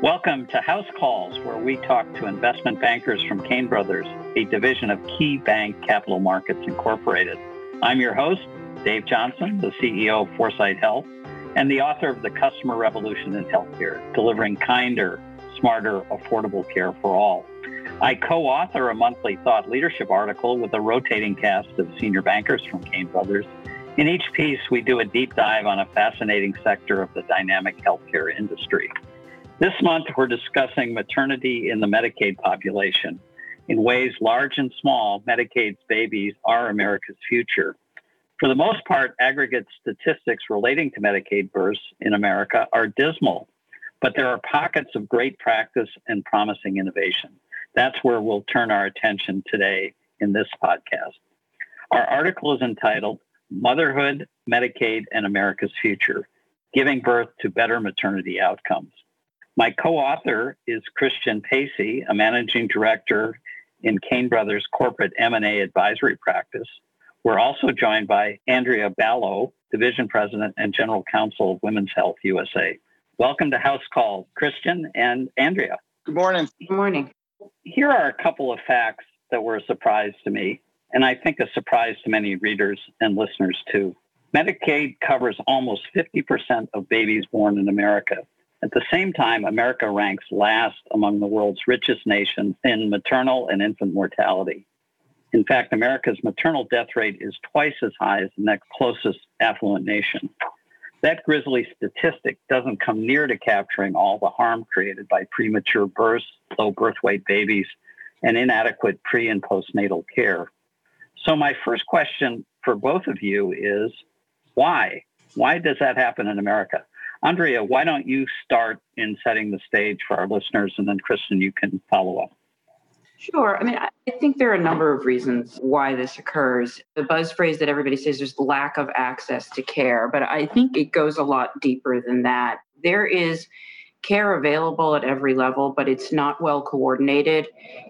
Welcome to House Calls, where we talk to investment bankers from Cain Brothers, a division of KeyBanc Capital Markets Incorporated. I'm your host, Dave Johnson, the CEO of 4sight Health and the author of The Customer Revolution in Healthcare, delivering kinder, smarter, affordable care for all. I co author a monthly thought leadership article with a rotating cast of senior bankers from Cain Brothers. In each piece, we do a deep dive on a fascinating sector of the dynamic healthcare industry. This month, we're discussing maternity in the Medicaid population. In ways large and small, Medicaid's babies are America's future. For the most part, aggregate statistics relating to Medicaid births in America are dismal, but there are pockets of great practice and promising innovation. That's where we'll turn our attention today in this podcast. Our article is entitled Motherhood, Medicaid, and America's Future Giving Birth to Better Maternity Outcomes. My co-author is Christian Pacey, a managing director in Cain Brothers corporate M&A advisory practice. We're also joined by Andrea Ballo, division president and general counsel of Women's Health USA. Welcome to House Call, Christian and Andrea. Good morning. Good morning. Here are a couple of facts that were a surprise to me, and I think a surprise to many readers and listeners too. Medicaid covers almost 50% of babies born in America. At the same time, America ranks last among the world's richest nations in maternal and infant mortality. In fact, America's maternal death rate is twice as high as the next closest affluent nation. That grisly statistic doesn't come near to capturing all the harm created by premature births, low birth weight babies, and inadequate pre and postnatal care. So, my first question for both of you is why? Why does that happen in America? Andrea, why don't you start in setting the stage for our listeners, and then Christian, you can follow up. Sure. I mean, I think there are a number of reasons why this occurs. The buzz phrase that everybody says is lack of access to care, but I think it goes a lot deeper than that. There is care available at every level, but it's not well coordinated.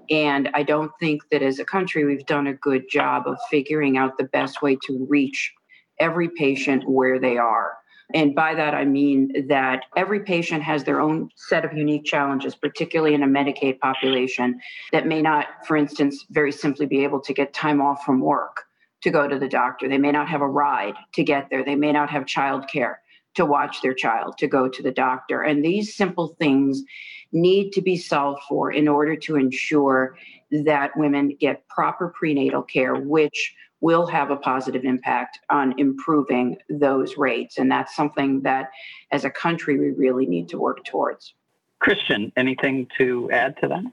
And I don't think that as a country we've done a good job of figuring out the best way to reach every patient where they are. And by that, I mean that every patient has their own set of unique challenges, particularly in a Medicaid population that may not, for instance, very simply be able to get time off from work to go to the doctor. They may not have a ride to get there. They may not have childcare to watch their child, to go to the doctor. And these simple things need to be solved for in order to ensure that women get proper prenatal care, which will have a positive impact on improving those rates. And that's something that, as a country, we really need to work towards. Christian, anything to add to that?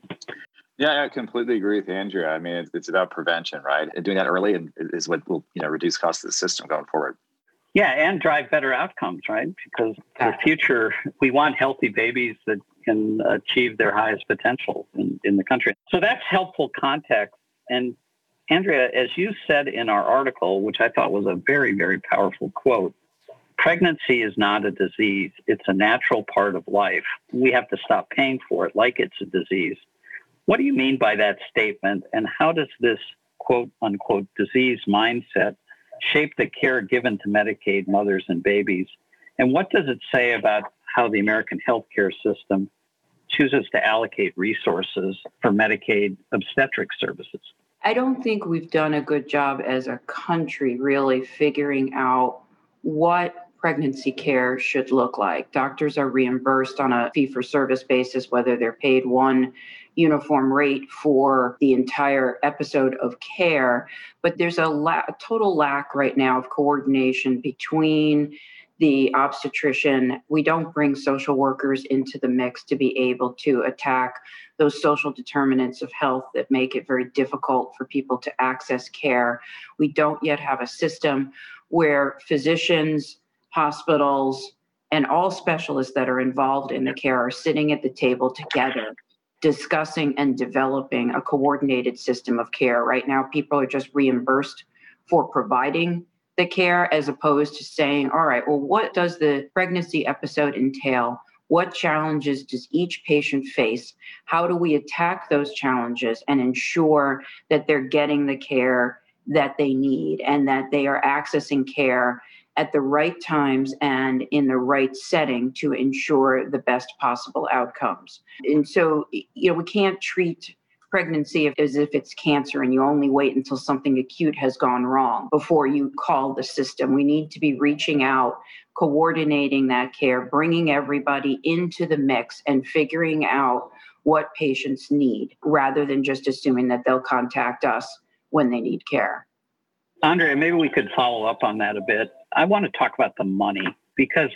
Yeah, I completely agree with Andrea. I mean, it's, it's about prevention, right? And doing that early is what will you know reduce costs of the system going forward. Yeah, and drive better outcomes, right? Because the future, we want healthy babies that can achieve their highest potential in, in the country. So that's helpful context. And Andrea, as you said in our article, which I thought was a very, very powerful quote, pregnancy is not a disease. It's a natural part of life. We have to stop paying for it like it's a disease. What do you mean by that statement? And how does this quote unquote disease mindset shape the care given to Medicaid mothers and babies? And what does it say about how the American healthcare system chooses to allocate resources for Medicaid obstetric services? I don't think we've done a good job as a country really figuring out what pregnancy care should look like. Doctors are reimbursed on a fee for service basis, whether they're paid one uniform rate for the entire episode of care. But there's a, la- a total lack right now of coordination between the obstetrician. We don't bring social workers into the mix to be able to attack those social determinants of health that make it very difficult for people to access care. We don't yet have a system where physicians, hospitals, and all specialists that are involved in the care are sitting at the table together discussing and developing a coordinated system of care. Right now, people are just reimbursed for providing the care as opposed to saying, all right, well, what does the pregnancy episode entail? What challenges does each patient face? How do we attack those challenges and ensure that they're getting the care that they need and that they are accessing care at the right times and in the right setting to ensure the best possible outcomes. And so, you know, we can't treat pregnancy as if it's cancer and you only wait until something acute has gone wrong before you call the system. We need to be reaching out, coordinating that care, bringing everybody into the mix and figuring out what patients need rather than just assuming that they'll contact us when they need care. Andrea, maybe we could follow up on that a bit. I want to talk about the money because,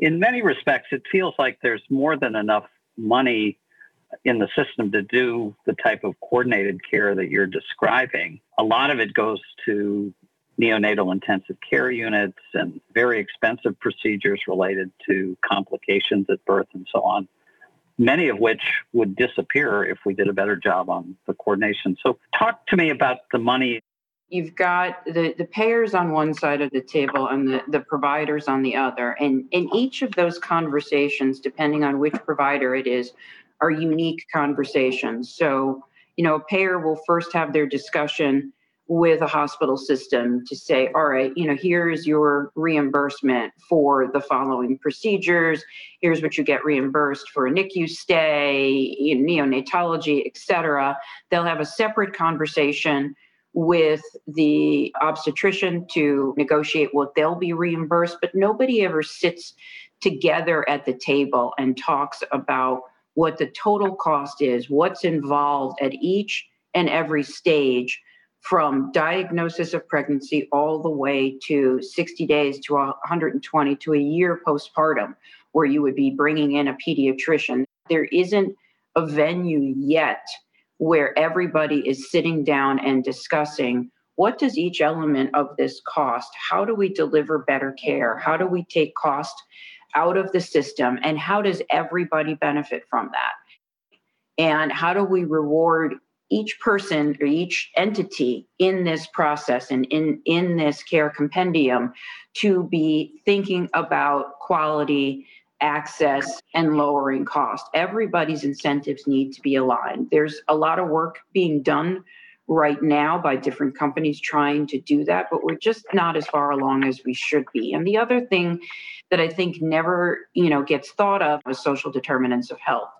in many respects, it feels like there's more than enough money in the system to do the type of coordinated care that you're describing. A lot of it goes to neonatal intensive care units and very expensive procedures related to complications at birth and so on, many of which would disappear if we did a better job on the coordination. So, talk to me about the money you've got the, the payers on one side of the table and the, the providers on the other. And in each of those conversations, depending on which provider it is, are unique conversations. So, you know, a payer will first have their discussion with a hospital system to say, all right, you know, here's your reimbursement for the following procedures. Here's what you get reimbursed for a NICU stay, in neonatology, et cetera. They'll have a separate conversation with the obstetrician to negotiate what they'll be reimbursed, but nobody ever sits together at the table and talks about what the total cost is, what's involved at each and every stage from diagnosis of pregnancy all the way to 60 days to 120 to a year postpartum, where you would be bringing in a pediatrician. There isn't a venue yet where everybody is sitting down and discussing what does each element of this cost? How do we deliver better care? How do we take cost out of the system? And how does everybody benefit from that? And how do we reward each person or each entity in this process and in, in this care compendium to be thinking about quality access and lowering cost. Everybody's incentives need to be aligned. There's a lot of work being done right now by different companies trying to do that, but we're just not as far along as we should be. And the other thing that I think never, you know, gets thought of is social determinants of health.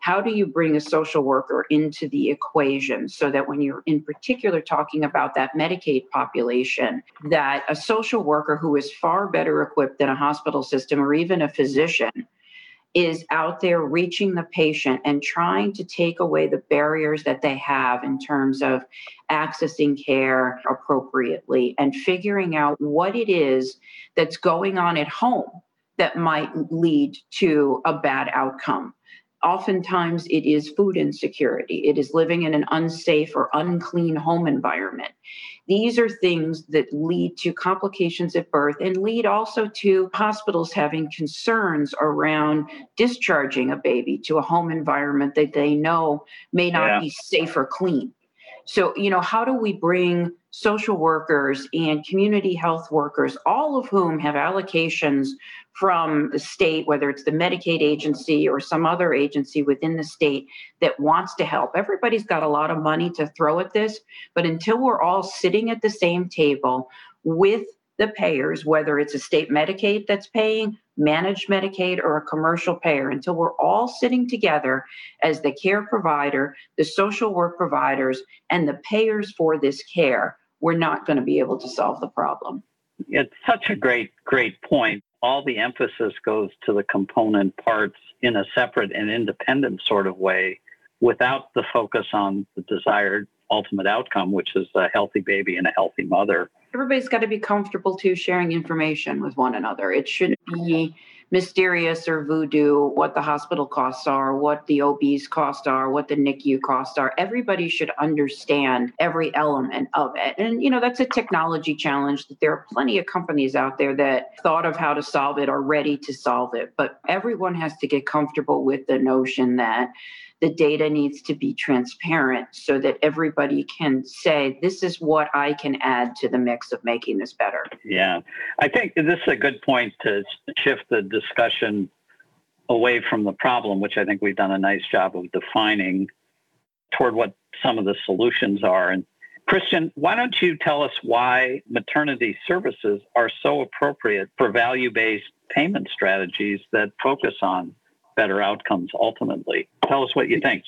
How do you bring a social worker into the equation so that when you're in particular talking about that Medicaid population, that a social worker who is far better equipped than a hospital system or even a physician is out there reaching the patient and trying to take away the barriers that they have in terms of accessing care appropriately and figuring out what it is that's going on at home that might lead to a bad outcome oftentimes it is food insecurity. It is living in an unsafe or unclean home environment. These are things that lead to complications at birth and lead also to hospitals having concerns around discharging a baby to a home environment that they know may not yeah. be safe or clean so you know how do we bring social workers and community health workers all of whom have allocations from the state, whether it's the Medicaid agency or some other agency within the state that wants to help. Everybody's got a lot of money to throw at this, but until we're all sitting at the same table with the payers, whether it's a state Medicaid that's paying, managed Medicaid, or a commercial payer, until we're all sitting together as the care provider, the social work providers, and the payers for this care, we're not going to be able to solve the problem. It's such a great, great point all the emphasis goes to the component parts in a separate and independent sort of way without the focus on the desired ultimate outcome, which is a healthy baby and a healthy mother. Everybody's got to be comfortable too sharing information with one another. It shouldn't be mysterious or voodoo what the hospital costs are, what the OB's costs are, what the NICU costs are. Everybody should understand every element of it. And, you know, that's a technology challenge that there are plenty of companies out there that thought of how to solve it or ready to solve it. But everyone has to get comfortable with the notion that the data needs to be transparent so that everybody can say, this is what I can add to the mix of making this better. Yeah. I think this is a good point to shift the discussion away from the problem, which I think we've done a nice job of defining, toward what some of the solutions are. And Christian, why don't you tell us why maternity services are so appropriate for value based payment strategies that focus on better outcomes ultimately? Tell us what you think.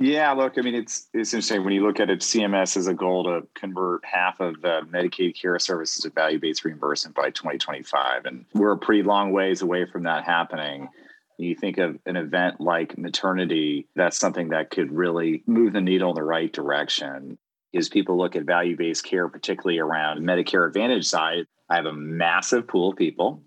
Yeah, look, I mean, it's it's interesting when you look at it. CMS has a goal to convert half of the Medicaid care services to value-based reimbursement by 2025, and we're a pretty long ways away from that happening. You think of an event like maternity, that's something that could really move the needle in the right direction. As people look at value-based care, particularly around Medicare Advantage side, I have a massive pool of people.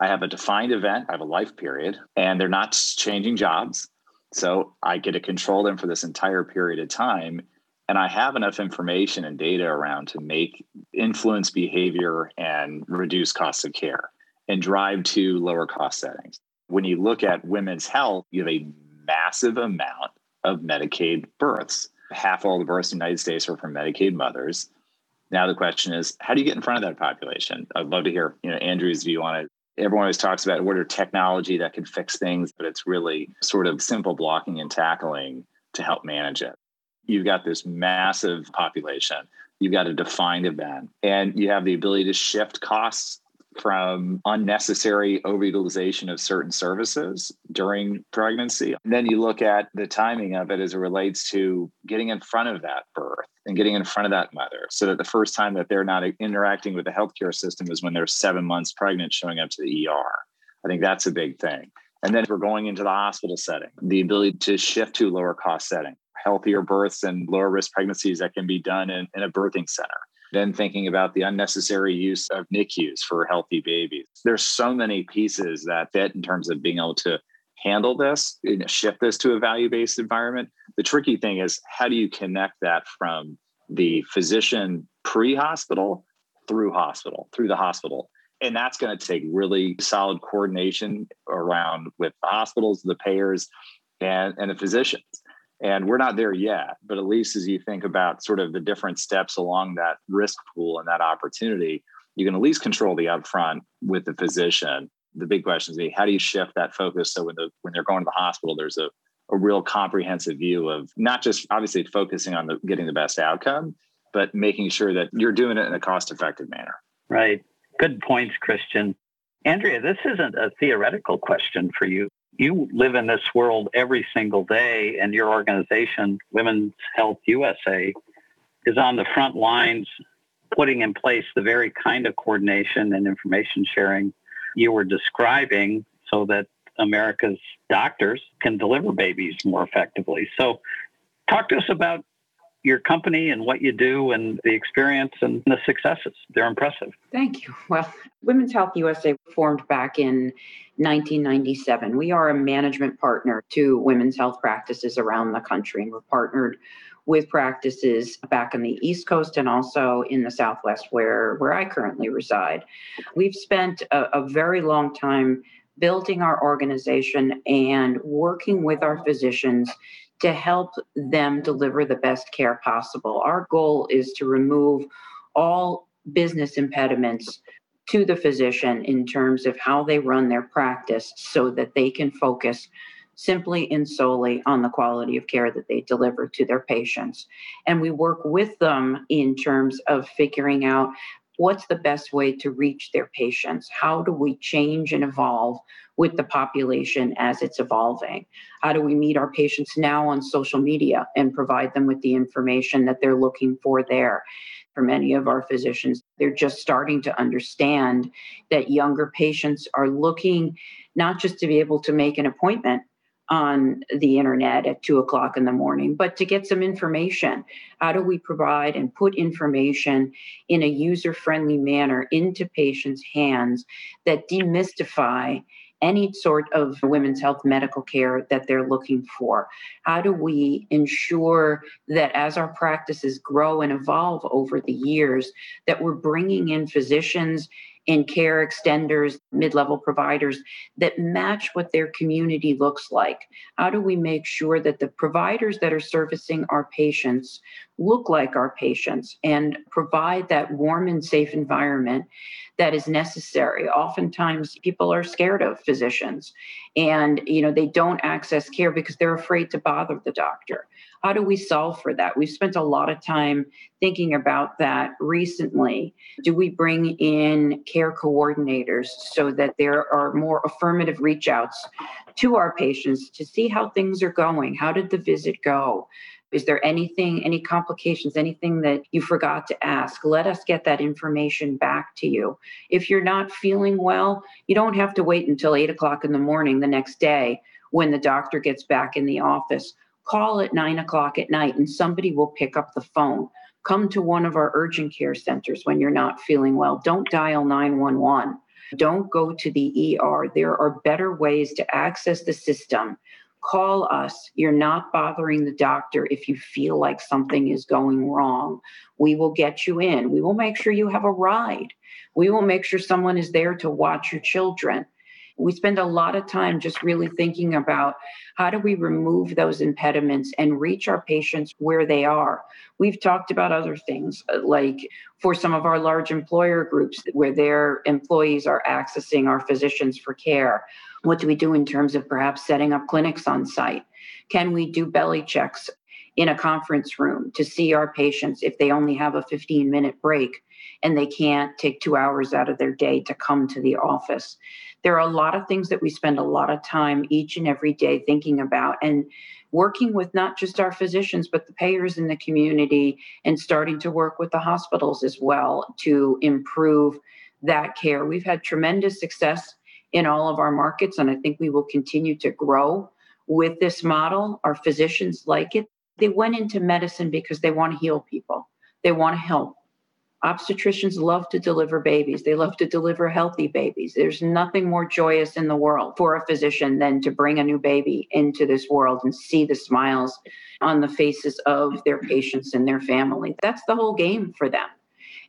I have a defined event, I have a life period, and they're not changing jobs so I get to control them for this entire period of time. And I have enough information and data around to make influence behavior and reduce costs of care and drive to lower cost settings. When you look at women's health, you have a massive amount of Medicaid births. Half all the births in the United States are from Medicaid mothers. Now the question is, how do you get in front of that population? I'd love to hear, you know, Andrea's view on it everyone always talks about what are technology that can fix things, but it's really sort of simple blocking and tackling to help manage it. You've got this massive population, you've got a defined event, and you have the ability to shift costs from unnecessary overutilization of certain services during pregnancy. And then you look at the timing of it as it relates to getting in front of that birth and getting in front of that mother so that the first time that they're not interacting with the healthcare system is when they're seven months pregnant showing up to the ER. I think that's a big thing. And then we're going into the hospital setting, the ability to shift to lower cost setting, healthier births and lower risk pregnancies that can be done in, in a birthing center then thinking about the unnecessary use of NICUs for healthy babies. There's so many pieces that fit in terms of being able to handle this, shift this to a value based environment. The tricky thing is how do you connect that from the physician pre hospital through hospital, through the hospital? And that's going to take really solid coordination around with the hospitals, the payers, and, and the physicians. And we're not there yet, but at least as you think about sort of the different steps along that risk pool and that opportunity, you can at least control the upfront with the physician. The big question is how do you shift that focus so when the when they're going to the hospital, there's a, a real comprehensive view of not just obviously focusing on the getting the best outcome, but making sure that you're doing it in a cost-effective manner. Right. Good points, Christian. Andrea, this isn't a theoretical question for you you live in this world every single day, and your organization, Women's Health USA, is on the front lines putting in place the very kind of coordination and information sharing you were describing so that America's doctors can deliver babies more effectively. So, talk to us about your company and what you do and the experience and the successes. They're impressive. Thank you. Well, Women's Health USA formed back in 1997. We are a management partner to women's health practices around the country, and we're partnered with practices back on the East Coast and also in the Southwest, where, where I currently reside. We've spent a, a very long time building our organization and working with our physicians to help them deliver the best care possible. Our goal is to remove all business impediments to the physician in terms of how they run their practice so that they can focus simply and solely on the quality of care that they deliver to their patients. And we work with them in terms of figuring out what's the best way to reach their patients? How do we change and evolve with the population as it's evolving? How do we meet our patients now on social media and provide them with the information that they're looking for there? For many of our physicians, they're just starting to understand that younger patients are looking not just to be able to make an appointment on the internet at two o'clock in the morning, but to get some information. How do we provide and put information in a user friendly manner into patients' hands that demystify any sort of women's health medical care that they're looking for? How do we ensure that as our practices grow and evolve over the years, that we're bringing in physicians and care extenders, mid level providers that match what their community looks like? How do we make sure that the providers that are servicing our patients look like our patients and provide that warm and safe environment that is necessary. Oftentimes people are scared of physicians and you know they don't access care because they're afraid to bother the doctor. How do we solve for that? We've spent a lot of time thinking about that recently. Do we bring in care coordinators so that there are more affirmative reach outs to our patients to see how things are going? How did the visit go? Is there anything, any complications, anything that you forgot to ask? Let us get that information back to you. If you're not feeling well, you don't have to wait until eight o'clock in the morning the next day when the doctor gets back in the office. Call at nine o'clock at night and somebody will pick up the phone. Come to one of our urgent care centers when you're not feeling well. Don't dial 911. Don't go to the ER. There are better ways to access the system call us. You're not bothering the doctor if you feel like something is going wrong. We will get you in. We will make sure you have a ride. We will make sure someone is there to watch your children. We spend a lot of time just really thinking about how do we remove those impediments and reach our patients where they are. We've talked about other things uh, like for some of our large employer groups where their employees are accessing our physicians for care what do we do in terms of perhaps setting up clinics on site? Can we do belly checks in a conference room to see our patients if they only have a 15 minute break and they can't take two hours out of their day to come to the office? There are a lot of things that we spend a lot of time each and every day thinking about and working with not just our physicians, but the payers in the community and starting to work with the hospitals as well to improve that care. We've had tremendous success in all of our markets. And I think we will continue to grow with this model. Our physicians like it. They went into medicine because they want to heal people, they want to help. Obstetricians love to deliver babies. They love to deliver healthy babies. There's nothing more joyous in the world for a physician than to bring a new baby into this world and see the smiles on the faces of their patients and their family. That's the whole game for them.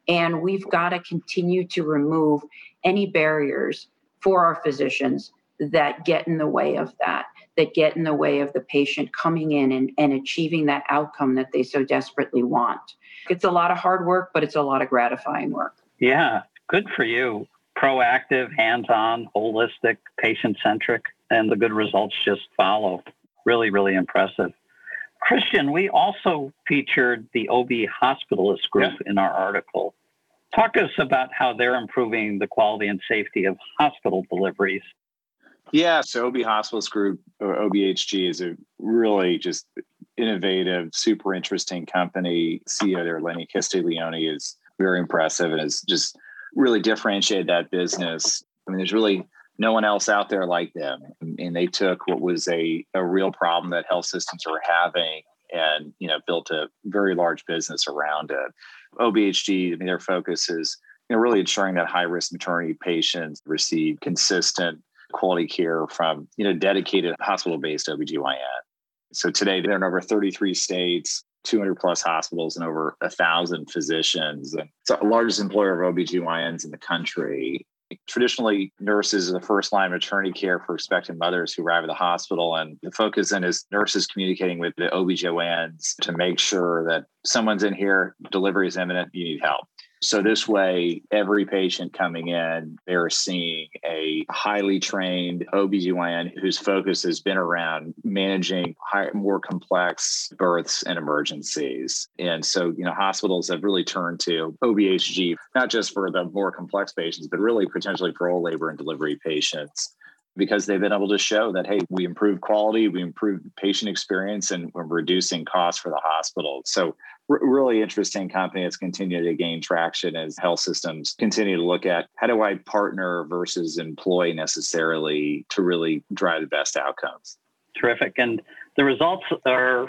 And we've got to continue to remove any barriers for our physicians that get in the way of that, that get in the way of the patient coming in and, and achieving that outcome that they so desperately want. It's a lot of hard work, but it's a lot of gratifying work. Yeah, good for you. Proactive, hands on, holistic, patient centric, and the good results just follow. Really, really impressive. Christian, we also featured the OB hospitalist group yeah. in our article. Talk to us about how they're improving the quality and safety of hospital deliveries. Yeah, so OB Hospitalist Group, or OBHG, is a really just innovative, super interesting company. CEO there, Lenny Castiglione, is very impressive and has just really differentiated that business. I mean, there's really no one else out there like them. And they took what was a, a real problem that health systems were having and you know built a very large business around it. OBHG, I mean, their focus is you know, really ensuring that high risk maternity patients receive consistent quality care from you know dedicated hospital based OBGYN. So today they're in over 33 states, 200 plus hospitals, and over a thousand physicians. It's the largest employer of OBGYNs in the country. Traditionally, nurses are the first line of maternity care for expectant mothers who arrive at the hospital. And the focus then is nurses communicating with the OBGYNs to make sure that someone's in here, delivery is imminent, you need help. So this way, every patient coming in, they're seeing a highly trained OBGYN whose focus has been around managing more complex births and emergencies. And so, you know, hospitals have really turned to OBHG, not just for the more complex patients, but really potentially for all labor and delivery patients because they've been able to show that hey we improve quality we improve patient experience and we're reducing costs for the hospital so really interesting company that's continued to gain traction as health systems continue to look at how do I partner versus employ necessarily to really drive the best outcomes. Terrific. And the results are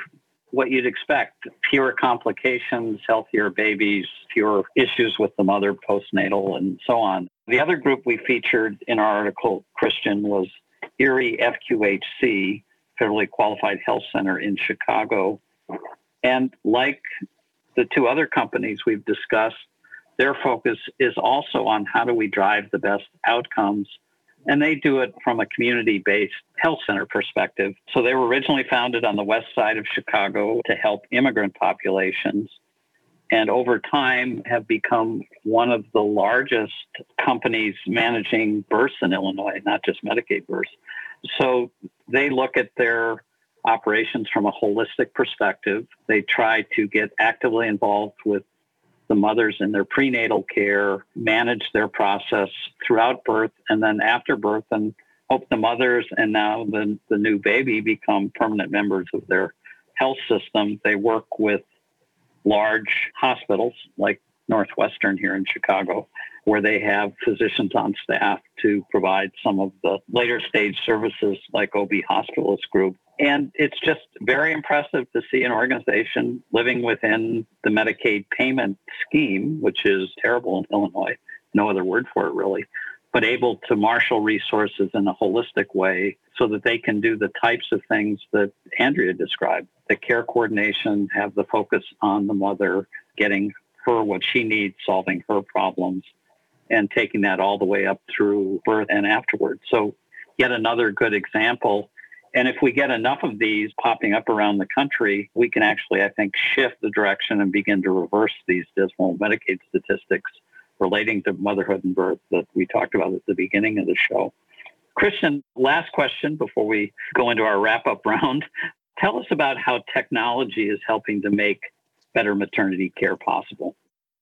what you'd expect fewer complications, healthier babies, fewer issues with the mother postnatal, and so on. The other group we featured in our article, Christian, was Erie FQHC, Federally Qualified Health Center in Chicago. And like the two other companies we've discussed, their focus is also on how do we drive the best outcomes and they do it from a community based health center perspective. So they were originally founded on the west side of Chicago to help immigrant populations and over time have become one of the largest companies managing births in Illinois, not just Medicaid births. So they look at their operations from a holistic perspective. They try to get actively involved with the mothers in their prenatal care, manage their process throughout birth and then after birth, and hope the mothers and now the, the new baby become permanent members of their health system. They work with large hospitals like Northwestern here in Chicago, where they have physicians on staff to provide some of the later stage services like OB Hospitalist Group. And it's just very impressive to see an organization living within the Medicaid payment scheme, which is terrible in Illinois, no other word for it really, but able to marshal resources in a holistic way so that they can do the types of things that Andrea described. The care coordination, have the focus on the mother, getting her what she needs, solving her problems, and taking that all the way up through birth and afterwards. So, yet another good example. And if we get enough of these popping up around the country, we can actually, I think, shift the direction and begin to reverse these dismal Medicaid statistics relating to motherhood and birth that we talked about at the beginning of the show. Christian, last question before we go into our wrap up round. Tell us about how technology is helping to make better maternity care possible.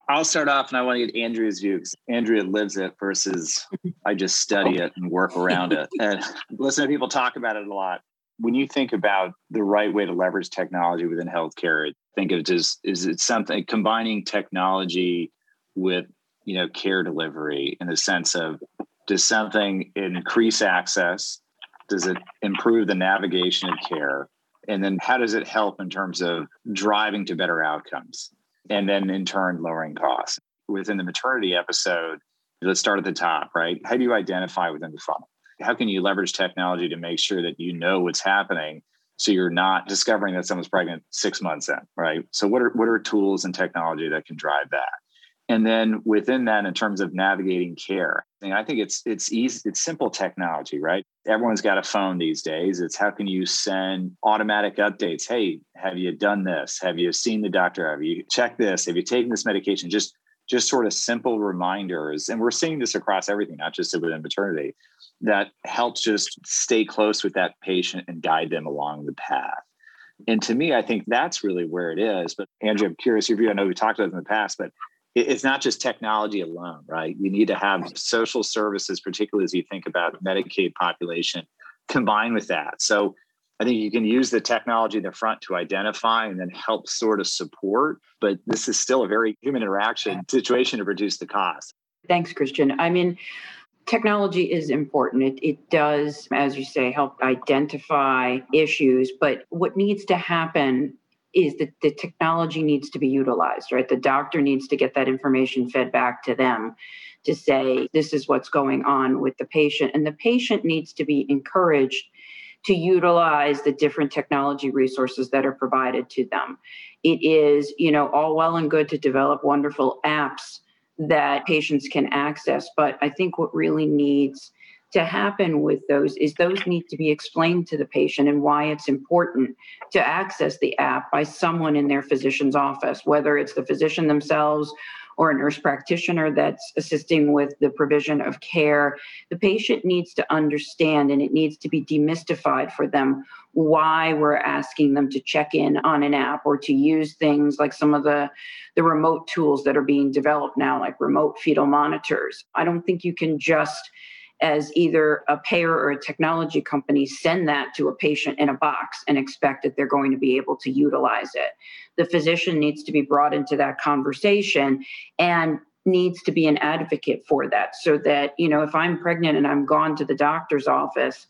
I'll start off and I want to get Andrea's view because Andrea lives it versus I just study it and work around it. And listen to people talk about it a lot. When you think about the right way to leverage technology within healthcare, think of it as is it something combining technology with you know care delivery in the sense of does something increase access? Does it improve the navigation of care? And then how does it help in terms of driving to better outcomes? And then in turn lowering costs. Within the maternity episode let's start at the top right? How do you identify within the funnel? How can you leverage technology to make sure that you know what's happening so you're not discovering that someone's pregnant six months in right? So what are what are tools and technology that can drive that and then within that in terms of navigating care i think it's it's easy it's simple technology right? Everyone's got a phone these days. It's how can you send automatic updates? Hey have you done this? Have you seen the doctor? Have you checked this? Have you taken this medication? Just just sort of simple reminders. And we're seeing this across everything not just within maternity that helps just stay close with that patient and guide them along the path. And to me i think that's really where it is. But andrea i'm curious if you i know we talked about it in the past but it's not just technology alone, right? You need to have social services, particularly as you think about Medicaid population, combined with that. So I think you can use the technology in the front to identify and then help sort of support, but this is still a very human interaction situation to reduce the cost. Thanks, Christian. I mean, technology is important. It, it does, as you say, help identify issues, but what needs to happen is that the technology needs to be utilized, right? The doctor needs to get that information fed back to them to say, this is what's going on with the patient. And the patient needs to be encouraged to utilize the different technology resources that are provided to them. It is, you know, all well and good to develop wonderful apps that patients can access, but I think what really needs to happen with those is those need to be explained to the patient and why it's important to access the app by someone in their physician's office, whether it's the physician themselves or a nurse practitioner that's assisting with the provision of care. The patient needs to understand and it needs to be demystified for them why we're asking them to check in on an app or to use things like some of the, the remote tools that are being developed now, like remote fetal monitors. I don't think you can just as either a payer or a technology company send that to a patient in a box and expect that they're going to be able to utilize it. The physician needs to be brought into that conversation and needs to be an advocate for that so that, you know, if I'm pregnant and I'm gone to the doctor's office,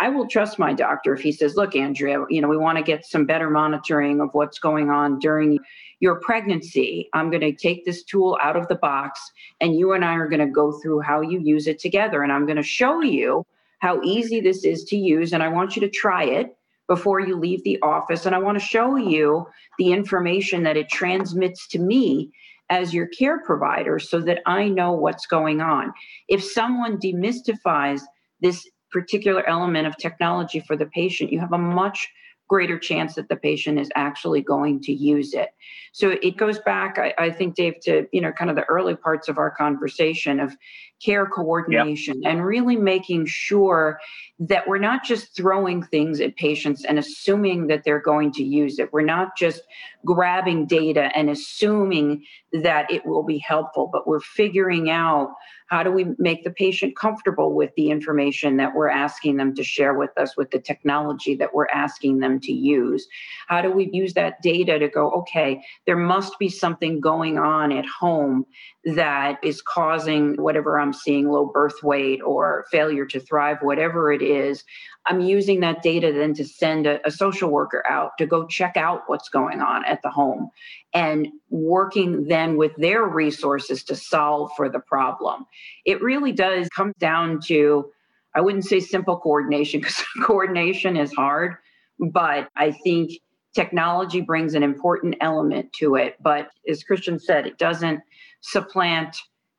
I will trust my doctor if he says, look, Andrea, you know, we want to get some better monitoring of what's going on during your pregnancy. I'm going to take this tool out of the box and you and I are going to go through how you use it together. And I'm going to show you how easy this is to use. And I want you to try it before you leave the office. And I want to show you the information that it transmits to me as your care provider so that I know what's going on. If someone demystifies this particular element of technology for the patient, you have a much greater chance that the patient is actually going to use it. So it goes back, I, I, think, Dave, to you know, kind of the early parts of our conversation of care coordination yep. and really making sure that we're not just throwing things at patients and assuming that they're going to use it. We're not just grabbing data and assuming that it will be helpful, but we're figuring out how do we make the patient comfortable with the information that we're asking them to share with us, with the technology that we're asking them to use? How do we use that data to go, okay, there must be something going on at home that is causing whatever I'm seeing, low birth weight or failure to thrive, whatever it is. I'm using that data then to send a, a social worker out to go check out what's going on at the home and working then with their resources to solve for the problem. It really does come down to, I wouldn't say simple coordination because coordination is hard, but I think technology brings an important element to it. But as Christian said, it doesn't supplant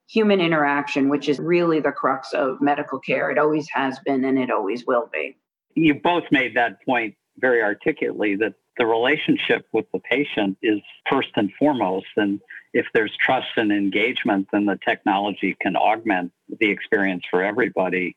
human interaction, which is really the crux of medical care. It always has been and it always will be. You both made that point very articulately that the relationship with the patient is first and foremost. And if there's trust and engagement, then the technology can augment the experience for everybody.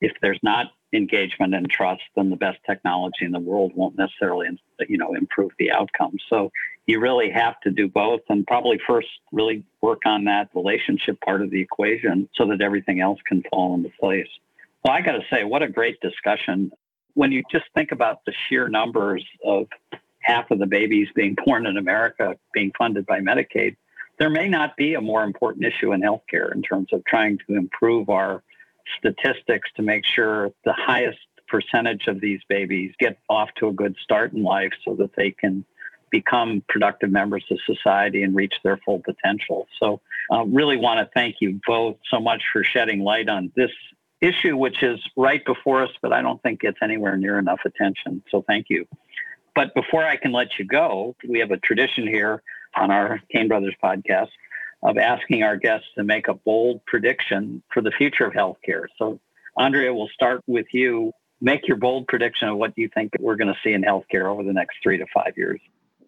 If there's not engagement and trust, then the best technology in the world won't necessarily, you know, improve the outcome. So you really have to do both, and probably first really work on that relationship part of the equation so that everything else can fall into place. Well, I got to say, what a great discussion when you just think about the sheer numbers of half of the babies being born in America being funded by Medicaid, there may not be a more important issue in healthcare in terms of trying to improve our statistics to make sure the highest percentage of these babies get off to a good start in life so that they can become productive members of society and reach their full potential. So, I uh, really want to thank you both so much for shedding light on this issue, which is right before us, but I don't think gets anywhere near enough attention. So thank you. But before I can let you go, we have a tradition here on our Cain Brothers podcast of asking our guests to make a bold prediction for the future of healthcare. So, Andrea, we'll start with you. Make your bold prediction of what you think we're going to see in healthcare over the next three to five years.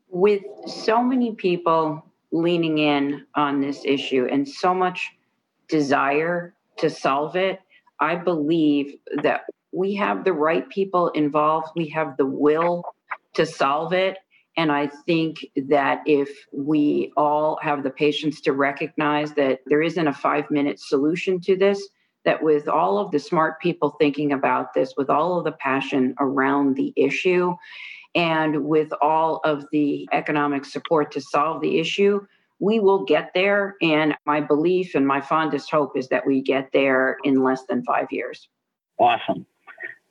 With so many people leaning in on this issue and so much desire to solve it, I believe that we have the right people involved, we have the will to solve it. And I think that if we all have the patience to recognize that there isn't a five minute solution to this, that with all of the smart people thinking about this, with all of the passion around the issue, and with all of the economic support to solve the issue, we will get there. And my belief and my fondest hope is that we get there in less than five years. Awesome.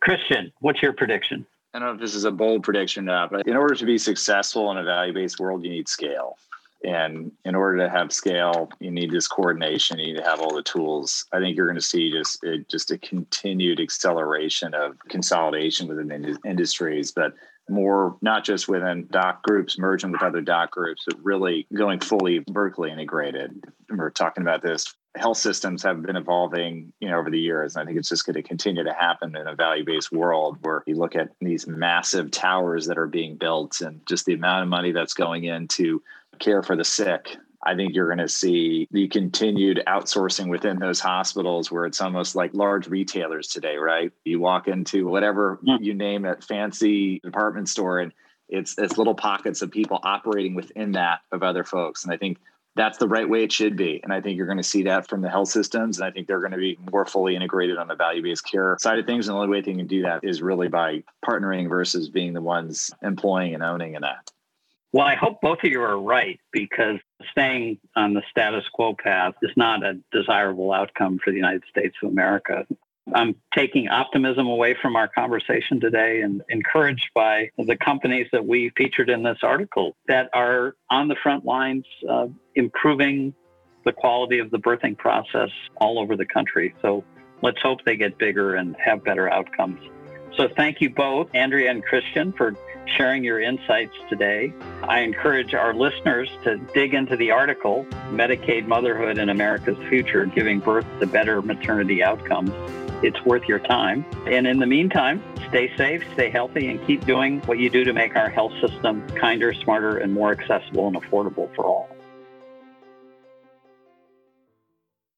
Christian, what's your prediction? I don't know if this is a bold prediction, uh, but in order to be successful in a value based world, you need scale. And in order to have scale, you need this coordination. You need to have all the tools. I think you're going to see just just a continued acceleration of consolidation within industries, but more not just within doc groups merging with other doc groups, but really going fully vertically integrated. We're talking about this. Health systems have been evolving, you know, over the years. And I think it's just going to continue to happen in a value-based world where you look at these massive towers that are being built and just the amount of money that's going into care for the sick I think you're going to see the continued outsourcing within those hospitals where it's almost like large retailers today, right? You walk into whatever you name it, fancy department store, and it's it's little pockets of people operating within that of other folks. And I think that's the right way it should be. And I think you're going to see that from the health systems. And I think they're going to be more fully integrated on the value based care side of things. And the only way they can do that is really by partnering versus being the ones employing and owning in that. Well, I hope both of you are right because staying on the status quo path is not a desirable outcome for the United States of America. I'm taking optimism away from our conversation today and encouraged by the companies that we featured in this article that are on the front lines of improving the quality of the birthing process all over the country. So let's hope they get bigger and have better outcomes. So thank you both, Andrea and Christian, for sharing your insights today. I encourage our listeners to dig into the article, Medicaid Motherhood in America's Future Giving Birth to Better Maternity Outcomes. It's worth your time. And in the meantime, stay safe, stay healthy, and keep doing what you do to make our health system kinder, smarter, and more accessible and affordable for all.